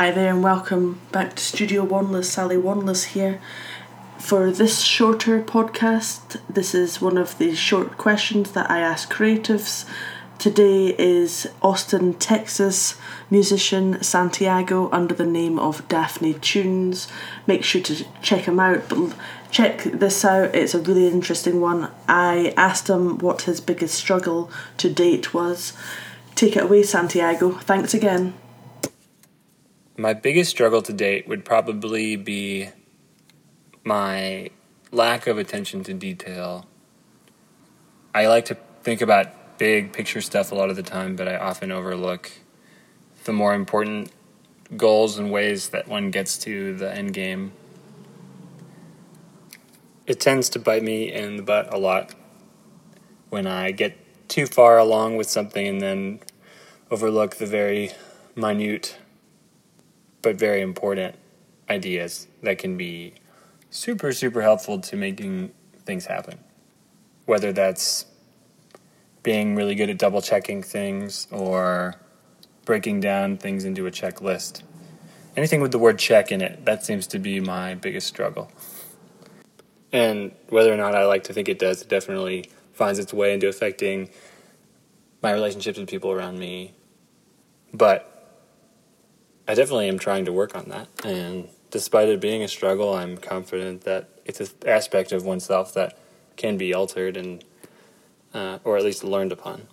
Hi there, and welcome back to Studio Wanless. Sally Wanless here. For this shorter podcast, this is one of the short questions that I ask creatives. Today is Austin, Texas musician Santiago under the name of Daphne Tunes. Make sure to check him out, but check this out, it's a really interesting one. I asked him what his biggest struggle to date was. Take it away, Santiago. Thanks again. My biggest struggle to date would probably be my lack of attention to detail. I like to think about big picture stuff a lot of the time, but I often overlook the more important goals and ways that one gets to the end game. It tends to bite me in the butt a lot when I get too far along with something and then overlook the very minute but very important ideas that can be super, super helpful to making things happen. Whether that's being really good at double checking things or breaking down things into a checklist. Anything with the word check in it, that seems to be my biggest struggle. And whether or not I like to think it does, it definitely finds its way into affecting my relationships with people around me. But I definitely am trying to work on that. And despite it being a struggle, I'm confident that it's an aspect of oneself that can be altered and, uh, or at least learned upon.